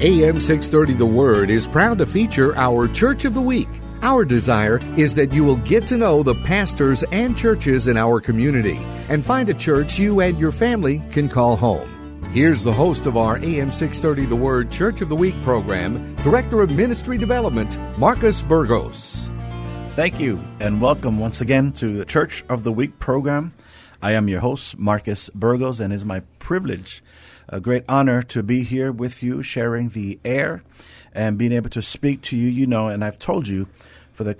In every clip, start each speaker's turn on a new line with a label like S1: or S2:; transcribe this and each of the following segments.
S1: AM 630 The Word is proud to feature our Church of the Week. Our desire is that you will get to know the pastors and churches in our community and find a church you and your family can call home. Here's the host of our AM 630 The Word Church of the Week program, Director of Ministry Development, Marcus Burgos.
S2: Thank you, and welcome once again to the Church of the Week program. I am your host, Marcus Burgos, and it is my privilege a great honor to be here with you, sharing the air and being able to speak to you. You know, and I've told you for the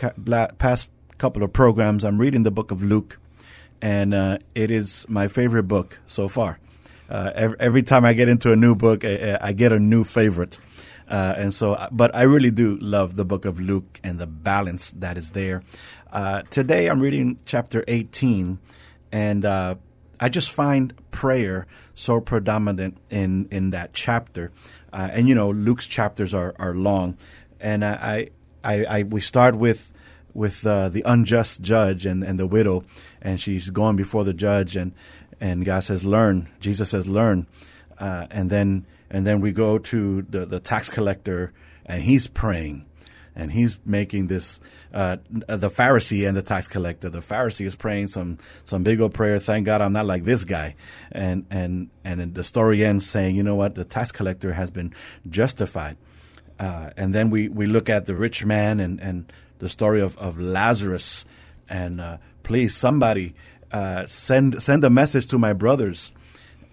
S2: past couple of programs, I'm reading the book of Luke, and uh, it is my favorite book so far. Uh, every, every, time I get into a new book, I, I get a new favorite. Uh, and so, but I really do love the book of Luke and the balance that is there. Uh, today, I'm reading chapter 18, and uh, I just find prayer so predominant in in that chapter. Uh, and you know, Luke's chapters are are long, and I I, I we start with with uh, the unjust judge and, and the widow, and she's going before the judge, and and God says, "Learn." Jesus says, "Learn," uh, and then and then we go to the the tax collector, and he's praying, and he's making this uh, the Pharisee and the tax collector. The Pharisee is praying some some big old prayer. Thank God I'm not like this guy. And and and the story ends saying, you know what, the tax collector has been justified. Uh, and then we, we look at the rich man and, and the story of, of Lazarus. And uh, please, somebody uh, send send a message to my brothers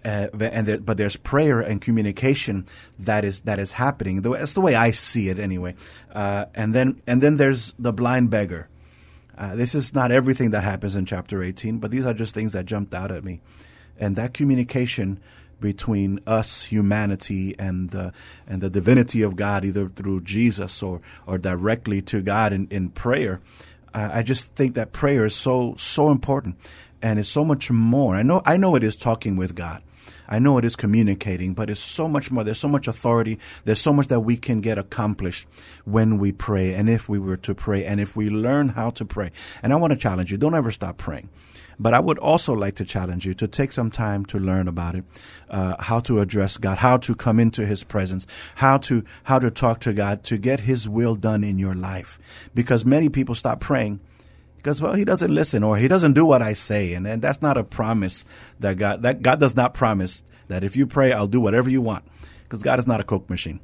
S2: uh, and there, but there's prayer and communication that is that is happening. That's the way I see it, anyway. Uh, and then and then there's the blind beggar. Uh, this is not everything that happens in chapter 18, but these are just things that jumped out at me. And that communication between us, humanity, and the and the divinity of God, either through Jesus or or directly to God in, in prayer. I just think that prayer is so so important, and it's so much more. I know I know it is talking with God. I know it is communicating, but it's so much more. There's so much authority. There's so much that we can get accomplished when we pray and if we were to pray and if we learn how to pray. And I want to challenge you don't ever stop praying. But I would also like to challenge you to take some time to learn about it, uh, how to address God, how to come into His presence, how to how to talk to God to get His will done in your life. Because many people stop praying because well he doesn't listen or he doesn't do what I say and, and that's not a promise that God that God does not promise that if you pray I'll do whatever you want because God is not a coke machine.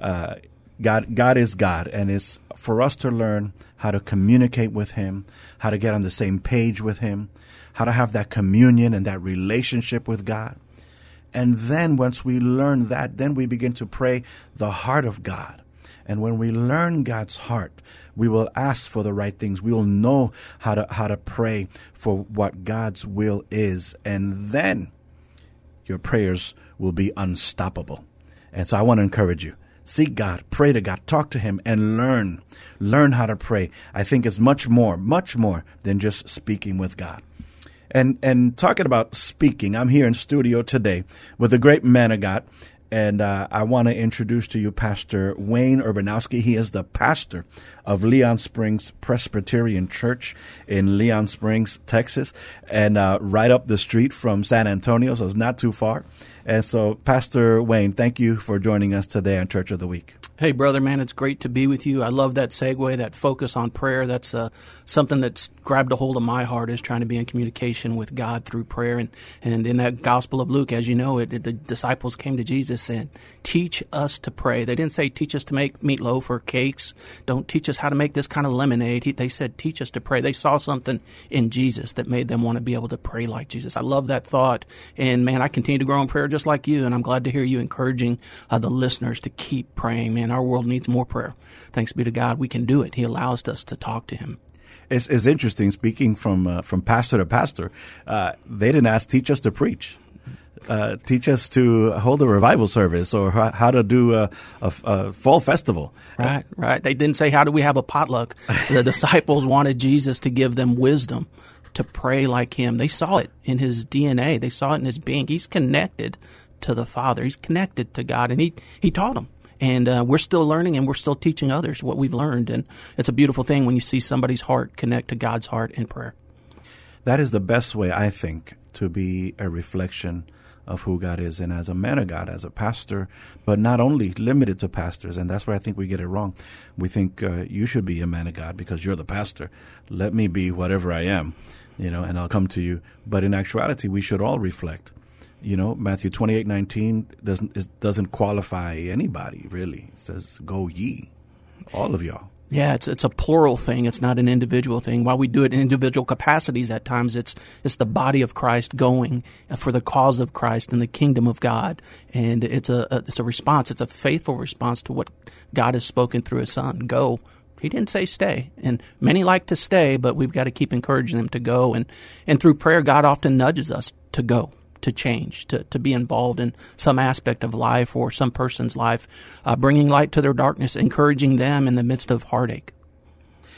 S2: Uh, God God is God and it's for us to learn how to communicate with him, how to get on the same page with him, how to have that communion and that relationship with God. And then once we learn that, then we begin to pray the heart of God. And when we learn God's heart, we will ask for the right things. We will know how to how to pray for what God's will is, and then your prayers will be unstoppable. And so I want to encourage you. Seek God, pray to God, talk to Him, and learn. Learn how to pray. I think it's much more, much more than just speaking with God. And and talking about speaking, I'm here in studio today with a great man of God and uh, I want to introduce to you Pastor Wayne Urbanowski. He is the pastor of Leon Springs Presbyterian Church in Leon Springs, Texas, and uh, right up the street from San Antonio, so it's not too far. And so, Pastor Wayne, thank you for joining us today on Church of the Week.
S3: Hey, brother, man, it's great to be with you. I love that segue, that focus on prayer. That's uh, something that's grabbed a hold of my heart is trying to be in communication with God through prayer. And, and in that Gospel of Luke, as you know, it, the disciples came to Jesus and teach us to pray. They didn't say teach us to make meatloaf or cakes. Don't teach us how to make this kind of lemonade. He, they said teach us to pray. They saw something in Jesus that made them want to be able to pray like Jesus. I love that thought. And man, I continue to grow in prayer just like you. And I'm glad to hear you encouraging uh, the listeners to keep praying, man and our world needs more prayer. Thanks be to God, we can do it. He allows us to talk to Him.
S2: It's, it's interesting speaking from uh, from pastor to pastor. Uh, they didn't ask teach us to preach. Uh, teach us to hold a revival service or how, how to do a, a, a, fall festival.
S3: Right, right. They didn't say, How do we have a potluck? The disciples wanted Jesus to give them wisdom to pray like him. They saw it in his DNA, they saw it in his being. He's connected to the Father, he's connected to God, and he, he taught them and uh, we're still learning and we're still teaching others what we've learned and it's a beautiful thing when you see somebody's heart connect to god's heart in prayer
S2: that is the best way i think to be a reflection of who God is and as a man of God, as a pastor, but not only limited to pastors. And that's where I think we get it wrong. We think uh, you should be a man of God because you're the pastor. Let me be whatever I am, you know, and I'll come to you. But in actuality, we should all reflect. You know, Matthew twenty eight nineteen doesn't doesn't qualify anybody really. It says, "Go ye, all of y'all."
S3: Yeah, it's it's a plural thing. It's not an individual thing. While we do it in individual capacities at times, it's it's the body of Christ going for the cause of Christ and the kingdom of God, and it's a, a it's a response. It's a faithful response to what God has spoken through His Son. Go. He didn't say stay, and many like to stay, but we've got to keep encouraging them to go. And and through prayer, God often nudges us to go to change, to, to be involved in some aspect of life or some person's life, uh, bringing light to their darkness, encouraging them in the midst of heartache.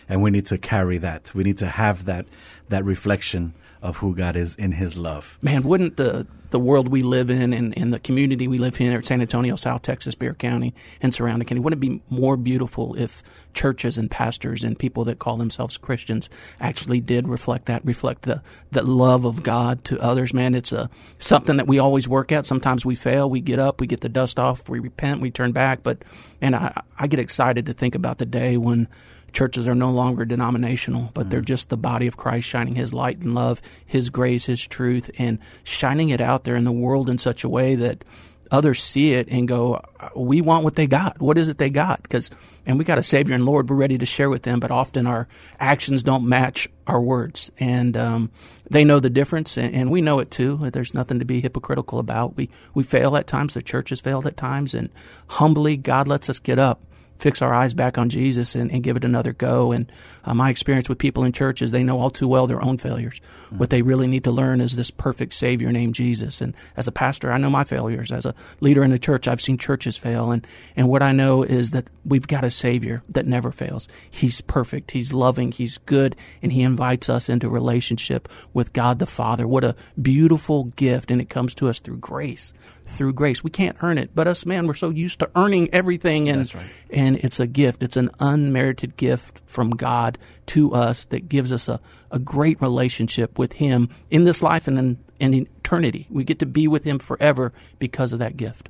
S2: And we need to carry that. We need to have that that reflection of who God is in His love.
S3: Man, wouldn't the the world we live in and, and the community we live in here at San Antonio, South Texas, Bexar County, and surrounding county, wouldn't it be more beautiful if churches and pastors and people that call themselves Christians actually did reflect that, reflect the, the love of God to others? Man, it's a something that we always work at. Sometimes we fail, we get up, we get the dust off, we repent, we turn back. But and I, I get excited to think about the day when churches are no longer denominational, but mm they're just the body of Christ shining His light and love, His grace, His truth, and shining it out there in the world in such a way that others see it and go, "We want what they got. What is it they got?" Because and we got a Savior and Lord. We're ready to share with them, but often our actions don't match our words, and um, they know the difference, and, and, we know it too. There's nothing to be hypocritical about. We we fail at times. The church has failed at times, and humbly, God lets us get up fix our eyes back on Jesus and, and give it another go. And uh, my experience with people in churches, they know all too well their own failures. Mm-hmm. What they really need to learn is this perfect Savior named Jesus. And as a pastor, I know my failures. As a leader in the church, I've seen churches fail. And, and what I know is that we've got a Savior that never fails. He's perfect. He's loving. He's good. And He invites us into relationship with God the Father. What a beautiful gift. And it comes to us through grace. Through grace. We can't earn it. But us, man, we're so used to earning everything. And,
S2: right.
S3: and it's a gift. It's an unmerited gift from God to us that gives us a, a great relationship with Him in this life and in, in eternity. We get to be with Him forever because of that gift.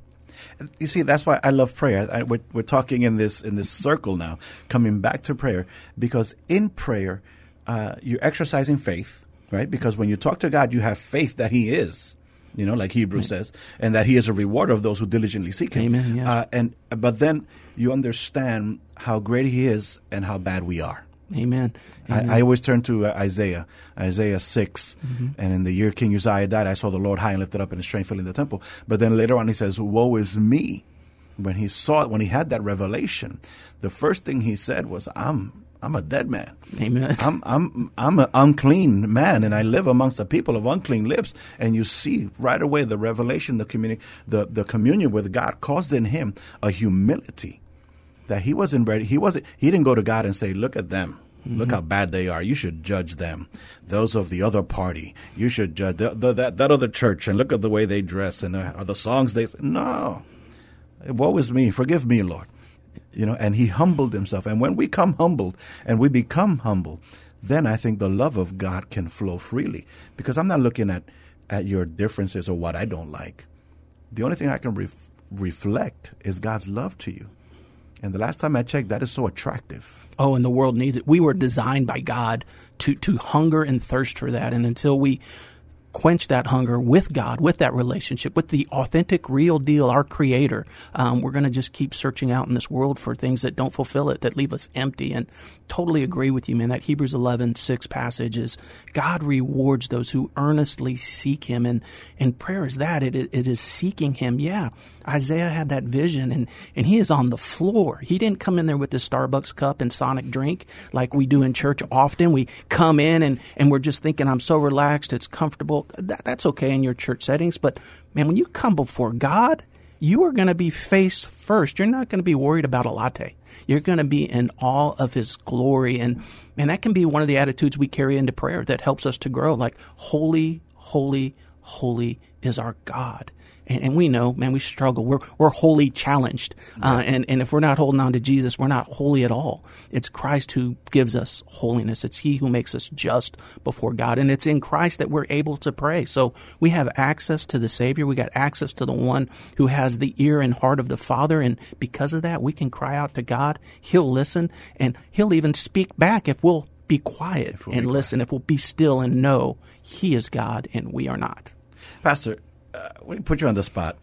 S2: You see, that's why I love prayer. I, we're, we're talking in this in this circle now, coming back to prayer, because in prayer, uh, you're exercising faith, right? Because when you talk to God, you have faith that He is you know, like Hebrews right. says, and that He is a rewarder of those who diligently seek Him.
S3: Amen. Yes.
S2: Uh, and but then you understand how great He is and how bad we are.
S3: Amen.
S2: Amen. I, I, always turn to uh, Isaiah, Isaiah 6. Mm-hmm. And in the year King Uzziah died, I saw the Lord high and lifted up and his strength filling the temple. But then later on, he says, Woe is me. When he saw it, when he had that revelation, the first thing he said was, I'm I'm a dead man.
S3: Amen.
S2: I'm I'm I'm an unclean man, and I live amongst a people of unclean lips. And you see right away the revelation, the communion, the the communion with God caused in him a humility that he wasn't ready. He wasn't. He didn't go to God and say, "Look at them." Mm-hmm. Look how bad they are. You should judge them. Those of the other party, you should judge the, the, that that other church, and look at the way they dress and uh, the songs they. No, woe is me. Forgive me, Lord you know, and he humbled himself. And when we come humbled and we become humble, then I think the love of God can flow freely because I'm not looking at, at your differences or what I don't like. The only thing I can ref- reflect is God's love to you. And the last time I checked, that is so attractive.
S3: Oh, and the world needs it. We were designed by God to, to hunger and thirst for that. And until we quench that hunger with God, with that relationship, with the authentic, real deal, our Creator. Um, we're going to just keep searching out in this world for things that don't fulfill it, that leave us empty. And totally agree with you, man. That Hebrews 11, 6 passage is God rewards those who earnestly seek Him. And, and prayer is that. It, it is seeking Him. Yeah. Isaiah had that vision and, and he is on the floor. He didn't come in there with the Starbucks cup and Sonic drink like we do in church often. We come in and, and we're just thinking, I'm so relaxed. It's comfortable. That, that's okay in your church settings. But man, when you come before God, you are going to be face first. You're not going to be worried about a latte. You're going to be in awe of his glory. And and that can be one of the attitudes we carry into prayer that helps us to grow. Like, holy, holy, holy is our God. And, and we know, man, we struggle. We're, we're wholly challenged. Uh, and, and if we're not holding on to Jesus, we're not holy at all. It's Christ who gives us holiness. It's He who makes us just before God. And it's in Christ that we're able to pray. So we have access to the Savior. We got access to the one who has the ear and heart of the Father. And because of that, we can cry out to God. He'll listen and He'll even speak back if we'll be quiet we'll and be listen, quiet. if we'll be still and know He is God and we are not.
S2: Pastor, uh, we put you on the spot.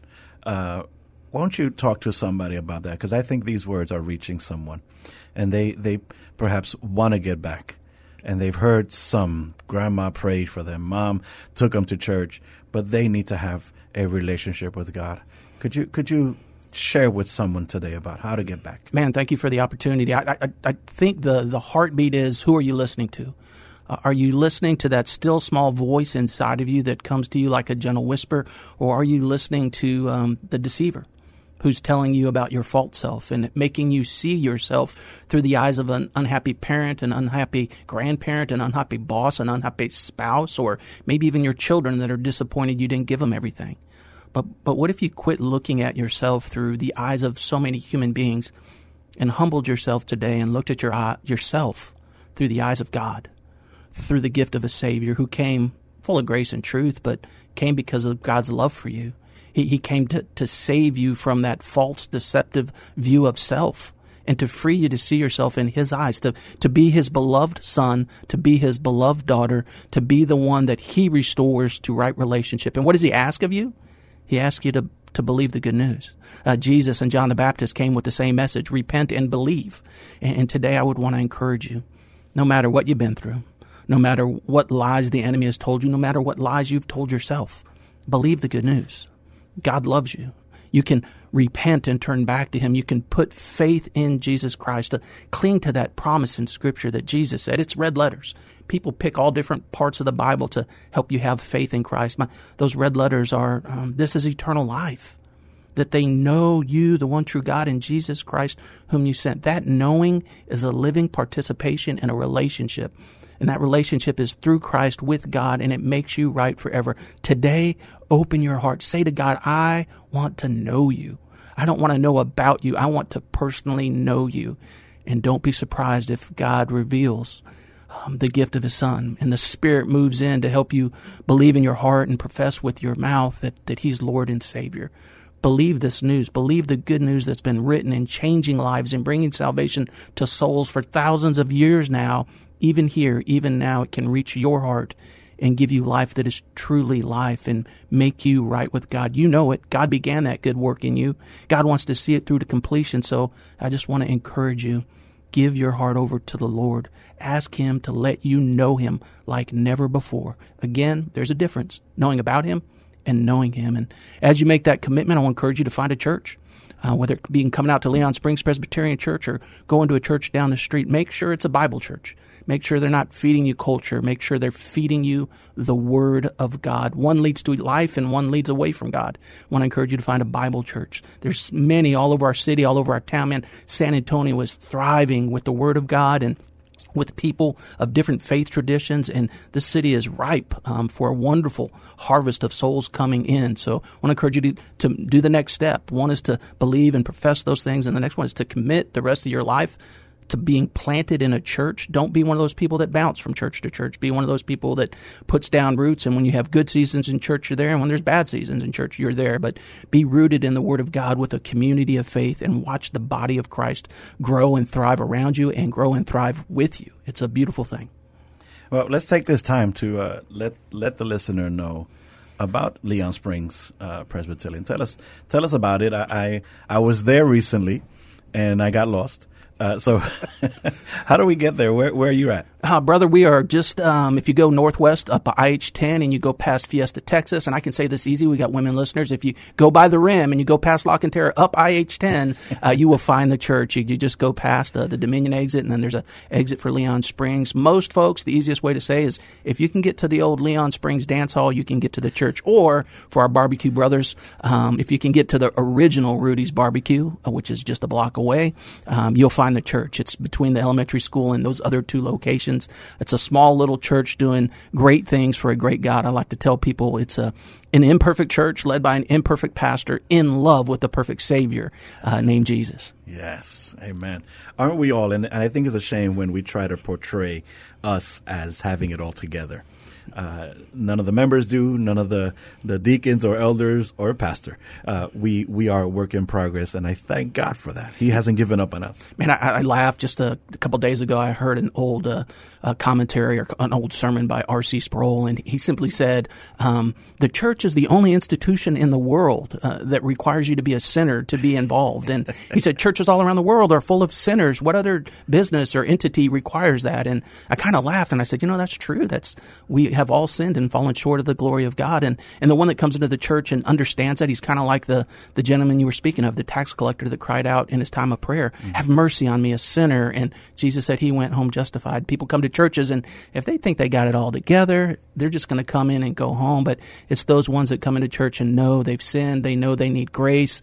S2: Uh, won't you talk to somebody about that? Because I think these words are reaching someone, and they they perhaps want to get back, and they've heard some grandma prayed for them, mom took them to church, but they need to have a relationship with God. Could you could you share with someone today about how to get back?
S3: Man, thank you for the opportunity. I I, I think the the heartbeat is who are you listening to? Uh, are you listening to that still small voice inside of you that comes to you like a gentle whisper, or are you listening to um, the deceiver? Who's telling you about your false self and making you see yourself through the eyes of an unhappy parent, an unhappy grandparent, an unhappy boss, an unhappy spouse, or maybe even your children that are disappointed you didn't give them everything? But, but what if you quit looking at yourself through the eyes of so many human beings and humbled yourself today and looked at your, yourself through the eyes of God? Through the gift of a Savior who came full of grace and truth, but came because of God's love for you. He, he came to, to save you from that false, deceptive view of self and to free you to see yourself in His eyes, to, to be His beloved son, to be His beloved daughter, to be the one that He restores to right relationship. And what does He ask of you? He asks you to, to believe the good news. Uh, Jesus and John the Baptist came with the same message repent and believe. And, and today I would want to encourage you, no matter what you've been through, no matter what lies the enemy has told you, no matter what lies you've told yourself. Believe the good news. God loves you. You can repent and turn back to Him. You can put faith in Jesus Christ to cling to that promise in Scripture that Jesus said. It's red letters. People pick all different parts of the Bible to help you have faith in Christ. My, those red letters are um, this is eternal life. That they know you, the one true God, and Jesus Christ, whom you sent. That knowing is a living participation in a relationship and that relationship is through Christ with God, and it makes you right forever. Today, open your heart. Say to God, I want to know you. I don't want to know about you. I want to personally know you. And don't be surprised if God reveals um, the gift of His Son and the Spirit moves in to help you believe in your heart and profess with your mouth that, that He's Lord and Savior. Believe this news. Believe the good news that's been written and changing lives and bringing salvation to souls for thousands of years now even here, even now, it can reach your heart and give you life that is truly life and make you right with God. You know it. God began that good work in you. God wants to see it through to completion. So I just want to encourage you. Give your heart over to the Lord. Ask Him to let you know Him like never before. Again, there's a difference knowing about Him and knowing Him. And as you make that commitment, I to encourage you to find a church uh, whether it be coming out to Leon Springs Presbyterian Church or going to a church down the street, make sure it's a Bible church. Make sure they're not feeding you culture. Make sure they're feeding you the Word of God. One leads to life and one leads away from God. I want to encourage you to find a Bible church. There's many all over our city, all over our town. Man, San Antonio is thriving with the Word of God and with people of different faith traditions, and this city is ripe um, for a wonderful harvest of souls coming in. So I want to encourage you to, to do the next step. One is to believe and profess those things, and the next one is to commit the rest of your life to being planted in a church. Don't be one of those people that bounce from church to church. Be one of those people that puts down roots. And when you have good seasons in church, you're there. And when there's bad seasons in church, you're there. But be rooted in the Word of God with a community of faith and watch the body of Christ grow and thrive around you and grow and thrive with you. It's a beautiful thing.
S2: Well, let's take this time to uh, let let the listener know about Leon Springs uh, Presbyterian. Tell us tell us about it. I, I I was there recently, and I got lost. Uh, so, how do we get there? Where, where are you at?
S3: Uh, brother, we are just, um, if you go northwest up IH 10 and you go past Fiesta, Texas, and I can say this easy, we got women listeners. If you go by the rim and you go past La Cantera up IH 10, uh, you will find the church. You, you just go past uh, the Dominion exit, and then there's a exit for Leon Springs. Most folks, the easiest way to say is if you can get to the old Leon Springs dance hall, you can get to the church. Or for our barbecue brothers, um, if you can get to the original Rudy's barbecue, uh, which is just a block away, um, you'll find find the church. It's between the elementary school and those other two locations. It's a small little church doing great things for a great God. I like to tell people it's a an imperfect church led by an imperfect pastor in love with the perfect Savior uh, named Jesus.
S2: Yes, amen. Aren't we all? And, and I think it's a shame when we try to portray us as having it all together. Uh, none of the members do. None of the, the deacons or elders or pastor. Uh, we we are a work in progress, and I thank God for that. He hasn't given up on us.
S3: Man, I, I laughed just a, a, couple days ago. I heard an old uh, commentary or an old sermon by R.C. Sproul, and he simply said, um, "The church is the only institution in the world uh, that requires you to be a sinner to be involved." And he said, "Churches all around the world are full of sinners. What other business or entity requires that?" And I kind of laughed, and I said, "You know, that's true. That's we have all sinned and fallen short of the glory of God. And, and the one that comes into the church and understands that, he's kind of like the, the gentleman you were speaking of, the tax collector that cried out in his time of prayer, mm-hmm. have mercy on me, a sinner. And Jesus said he went home justified. People come to churches and if they think they got it all together, they're just going to come in and go home. But it's those ones that come into church and know they've sinned. They know they need grace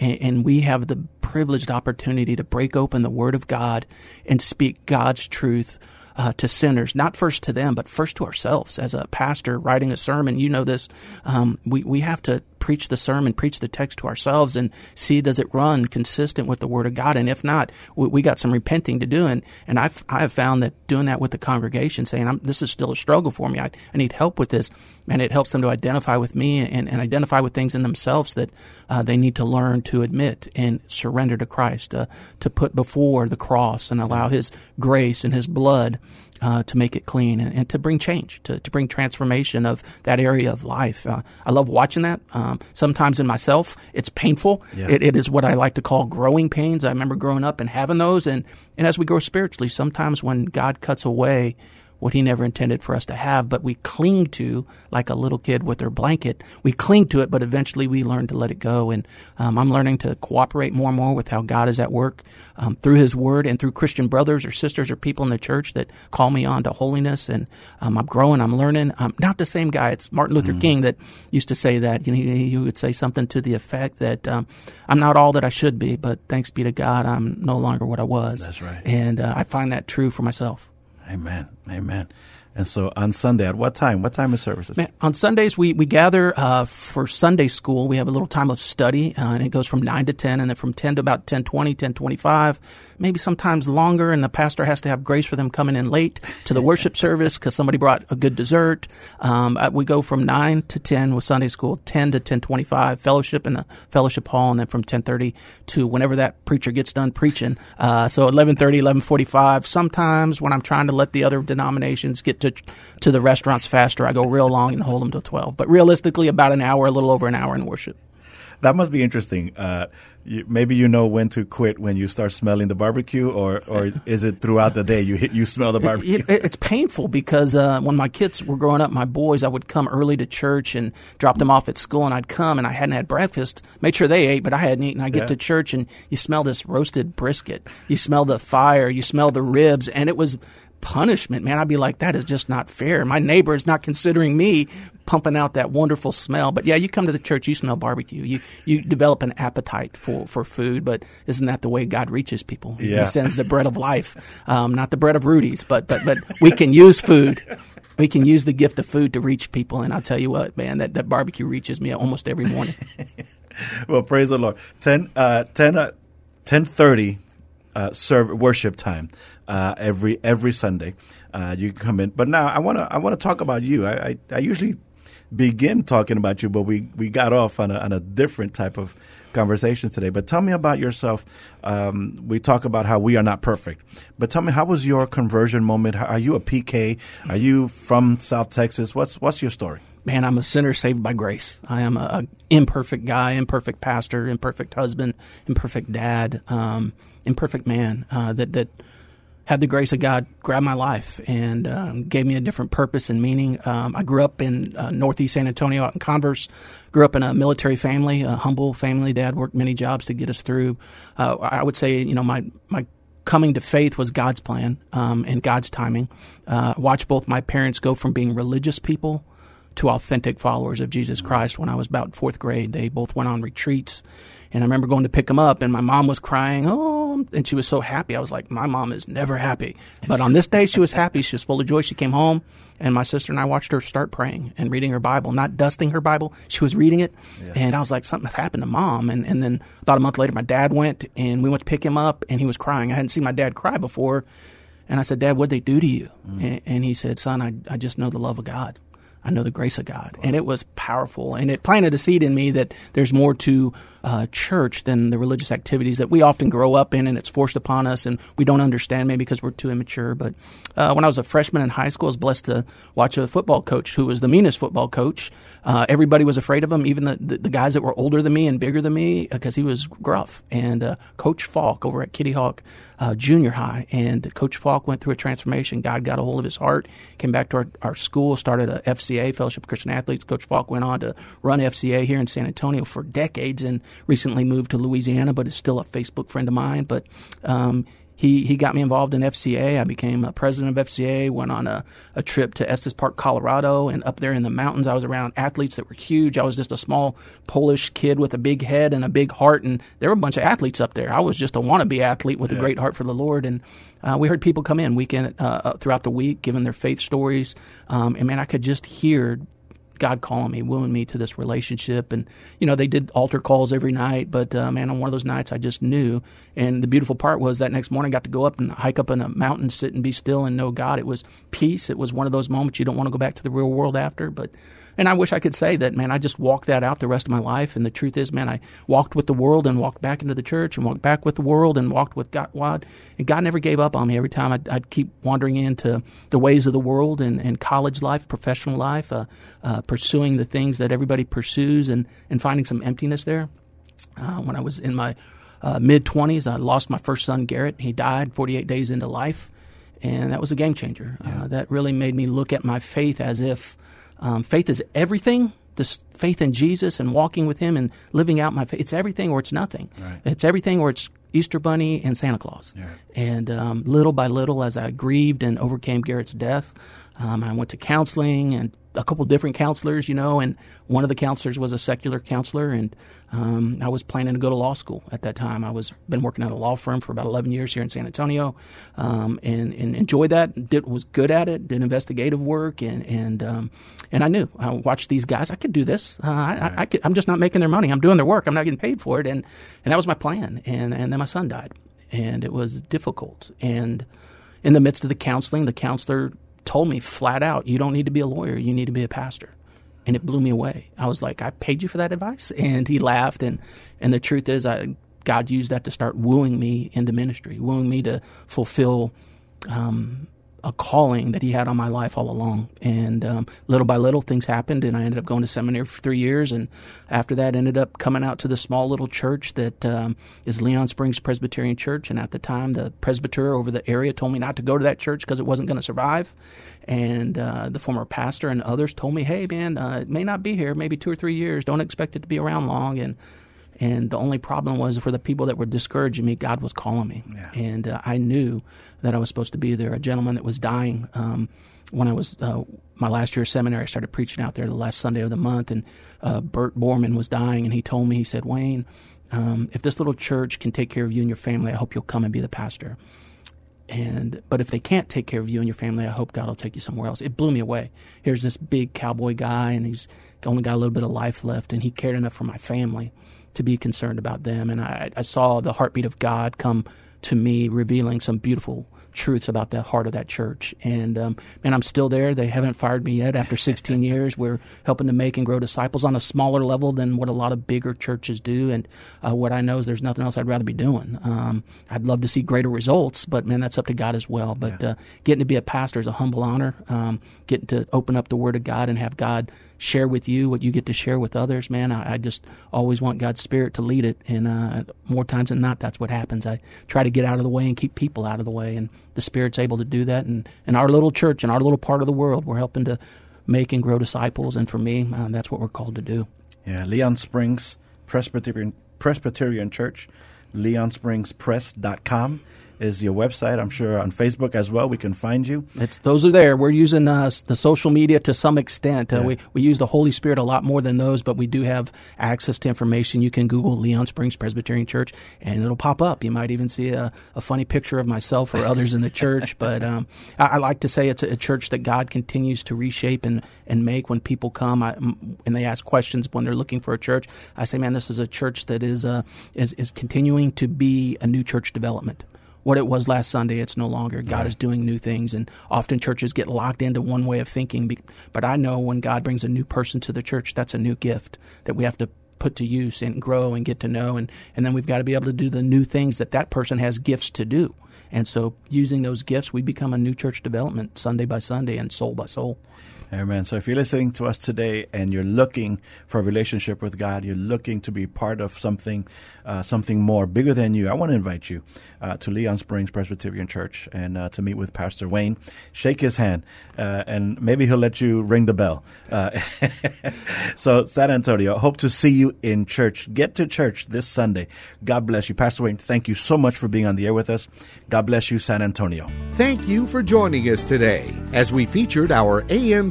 S3: and, we have the privileged opportunity to break open the Word of God and speak God's truth uh, to sinners, not first to them, but first to ourselves. As a pastor writing a sermon, you know this. Um, we we have to preach the sermon, preach the text to ourselves, and see does it run consistent with the Word of God. And if not, we, we got some repenting to do. And and I've I have found that doing that with the congregation, saying this is still a struggle for me. I, I need help with this, and it helps them to identify with me and, and identify with things in themselves that uh, they need to learn to admit and surrender to Christ, uh, to put before the cross and allow His grace and His blood uh, to make it clean and, and, to bring change, to, to bring transformation of that area of life. Uh, I love watching that. Um, sometimes in myself, it's painful. Yeah. It, it is what I like to call growing pains. I remember growing up and having those. And, and as we grow spiritually, sometimes when God cuts away, what he never intended for us to have, but we cling to like a little kid with their blanket. We cling to it, but eventually we learn to let it go. And um, I'm learning to cooperate more and more with how God is at work um, through His Word and through Christian brothers or sisters or people in the church that call me on to holiness. And um, I'm growing, I'm learning. I'm not the same guy. It's Martin Luther mm. King that used to say that. You know, he, he would say something to the effect that um, I'm not all that I should be, but thanks be to God, I'm no longer what I was.
S2: That's right.
S3: And uh, I find that true for myself.
S2: Amen. Amen. And so on Sunday, at what time? What time is services?
S3: Man, on Sundays, we, we gather uh, for Sunday school. We have a little time of study, uh, and it goes from 9 to 10, and then from 10 to about 10.20, 10.25, maybe sometimes longer, and the pastor has to have grace for them coming in late to the worship service because somebody brought a good dessert. Um, uh, we go from 9 to 10 with Sunday school, 10 to 10.25, fellowship in the fellowship hall, and then from 10.30 to whenever that preacher gets done preaching. Uh, so 11.30, 11.45. Sometimes when I'm trying to let the other denominations get to to the restaurants faster. I go real long and hold them till twelve. But realistically, about an hour, a little over an hour in worship.
S2: That must be interesting. Uh, you, maybe you know when to quit when you start smelling the barbecue, or or is it throughout the day you hit, you smell the barbecue?
S3: It, it, it's painful because uh, when my kids were growing up, my boys, I would come early to church and drop them off at school, and I'd come and I hadn't had breakfast. Made sure they ate, but I hadn't eaten. I get yeah. to church and you smell this roasted brisket, you smell the fire, you smell the ribs, and it was punishment, man. I'd be like, that is just not fair. My neighbor is not considering me pumping out that wonderful smell. But yeah, you come to the church, you smell barbecue. You you develop an appetite for, for food. But isn't that the way God reaches people?
S2: Yeah.
S3: He sends the bread of life, um, not the bread of Rudy's, but but but we can use food. We can use the gift of food to reach people. And I'll tell you what, man, that, that barbecue reaches me almost every morning.
S2: well, praise the Lord. 10, uh, 10, uh, 1030 uh, serve worship time uh, every every Sunday. Uh, you can come in, but now I want to I want to talk about you. I, I, I usually begin talking about you, but we, we got off on a, on a different type of conversation today. But tell me about yourself. Um, we talk about how we are not perfect, but tell me how was your conversion moment? Are you a PK? Are you from South Texas? What's what's your story?
S3: man, I'm a sinner saved by grace. I am a, a imperfect guy, imperfect pastor, imperfect husband, imperfect dad, um, imperfect man. Uh, that that had the grace of God grab my life and um, gave me a different purpose and meaning. Um, I grew up in uh, Northeast San Antonio out in Converse. Grew up in a military family, a humble family. Dad worked many jobs to get us through. Uh, I would say, you know, my my coming to faith was God's plan um, and God's timing. Uh, watched both my parents go from being religious people to authentic followers of Jesus Christ when I was about fourth grade. They both went on retreats. And I remember going to pick him up, and my mom was crying, Oh. And she was so happy. I was like, "My mom is never happy," but on this day she was happy. She was full of joy. She came home, and my sister and I watched her start praying and reading her Bible, not dusting her Bible. She was reading it, yeah. and I was like, "Something's happened to mom." And and then about a month later, my dad went, and we went to pick him up, and he was crying. I hadn't seen my dad cry before. And I said, Dad, what'd they do to you? Mm. And, and, he said, Son, I, I just know the love of God. I know the grace of God. And it was powerful. And it planted a seed in me that there's more to uh, church than the religious activities that we often grow up in and it's forced upon us and we don't understand maybe because we're too immature. But uh, when I was a freshman in high school, I was blessed to watch a football coach who was the meanest football coach. Uh, everybody was afraid of him, even the, the, the, guys that were older than me and bigger than me because he was gruff. And uh, Coach Falk over at Kitty Hawk uh, Junior High. And Coach Falk went through a transformation. God got a hold of his heart, came back to our, our school, started a FCA, Fellowship of Christian Athletes. Coach Falk went on to run FCA here in San Antonio for decades and recently moved to Louisiana, but is still a Facebook friend of mine. But um, he he got me involved in FCA. I became a president of FCA. Went on a, a trip to Estes Park, Colorado, and up there in the mountains, I was around athletes that were huge. I was just a small Polish kid with a big head and a big heart, and there were a bunch of athletes up there. I was just a wannabe athlete with yeah. a great heart for the Lord, and uh, we heard people come in weekend uh, uh throughout the week, giving their faith stories. Um, and man, I could just hear God calling me, wooing me to this relationship. And, you know, they did altar calls every night, but uh, man, on one of those nights I just knew. And the beautiful part was that next morning I got to go up and hike up in a mountain, sit and be still and know God. It was peace. It was one of those moments you don't want to go back to the real world after, but and I wish I could say that, man, I just walked that out the rest of my life. And the truth is, man, I walked with the world and walked back into the church and walked back with the world and walked with God. And God never gave up on me. Every time I'd, I'd keep wandering into the ways of the world and, and college life, professional life, uh, uh, pursuing the things that everybody pursues and, and finding some emptiness there. Uh, when I was in my uh, mid 20s, I lost my first son, Garrett. He died 48 days into life. And that was a game changer. Yeah. Uh, that really made me look at my faith as if um, faith is everything. This faith in Jesus and walking with Him and living out my faith. It's everything or it's nothing. Right. It's everything or it's Easter Bunny and Santa Claus. Yeah. And um, little by little, as I grieved and overcame Garrett's death, um, I went to counseling and a couple different counselors, you know, and one of the counselors was a secular counselor, and um, I was planning to go to law school at that time. I was been working at a law firm for about 11 years here in San Antonio, um, and, and enjoyed that. Did was good at it. Did investigative work, and and um, and I knew I watched these guys. I could do this. Uh, I, right. I, I am just not making their money. I'm doing their work. I'm not getting paid for it, and and that was my plan. And and then my son died, and it was difficult. And in the midst of the counseling, the counselor told me flat out, you don't need to be a lawyer, you need to be a pastor. And it blew me away. I was like, I paid you for that advice? And he laughed. And, and the truth is, I, God used that to start wooing me into ministry, wooing me to fulfill um, a calling that he had on my life all along. And um, little by little, things happened, and I ended up going to seminary for three years. And after that, ended up coming out to the small little church that um, is Leon Springs Presbyterian Church. And at the time, the presbyter over the area told me not to go to that church because it wasn't going to survive. And uh, the former pastor and others told me, "Hey, man, uh, it may not be here, maybe two or three years. Don't expect it to be around long." And and the only problem was for the people that were discouraging me, God was calling me. Yeah. And uh, I knew that I was supposed to be there. A gentleman that was dying um, when I was uh, my last year of seminary, I started preaching out there the last Sunday of the month, and uh, Bert Borman was dying, and he told me, he said, Wayne, um, if this little church can take care of you and your family, I hope you'll come and be the pastor. And but if they can't take care of you and your family, I hope God will take you somewhere else. It blew me away. Here's this big cowboy guy, and he's only got a little bit of life left, and he cared enough for my family to be concerned about them. And I, I saw the heartbeat of God come to me, revealing some beautiful truths about the heart of that church. And um, man, I'm still there. They haven't fired me yet after 16 years. We're helping to make and grow disciples on a smaller level than what a lot of bigger churches do. And uh, what I know is there's nothing else I'd rather be doing. Um, I'd love to see greater results, but man, that's up to God as well. But yeah. uh, getting to be a pastor is a humble honor. Um, getting to open up the Word of God and have God share with you what you get to share with others, man. I, I just always want God's Spirit to lead it, and uh, more times than not, that's what happens. I try to get out of the way and keep people out of the way, and the Spirit's able to do that. And in our little church, in our little part of the world, we're helping to make and grow disciples, and for me, uh, that's what we're called to do.
S2: Yeah, Leon Springs Presbyterian Presbyterian Church, leonspringspress.com. is your website. I'm sure on Facebook as well we can find you.
S3: It's, those are there. We're using uh, the social media to some extent. Uh, we, we use the Holy Spirit a lot more than those, but we do have access to information. You can Google Leon Springs Presbyterian Church and it'll pop up. You might even see a, a funny picture of myself or others in the church. But um, I, I, like to say it's a, a, church that God continues to reshape and, and make when people come I, and they ask questions when they're looking for a church. I say, man, this is a church that is, uh, is, is continuing to be a new church development what it was last Sunday. It's no longer. God right. is doing new things, and often churches get locked into one way of thinking. But I know when God brings a new person to the church, that's a new gift that we have to put to use and grow and get to know, and and then we've got to be able to do the new things that that person has gifts to do. And so, using those gifts, we become a new church development Sunday by Sunday and soul by soul.
S2: Amen. So if you're listening to us today and you're looking for a relationship with God, you're looking to be part of something, uh, something more bigger than you, I want to invite you uh, to Leon Springs Presbyterian Church and uh, to meet with Pastor Wayne. Shake his hand, uh, and maybe he'll let you ring the bell. Uh, so San Antonio, hope to see you in church. Get to church this Sunday. God bless you, Pastor Wayne. Thank you so much for being on the air with us. God bless you, San Antonio.
S1: Thank you for joining us today as we featured our AM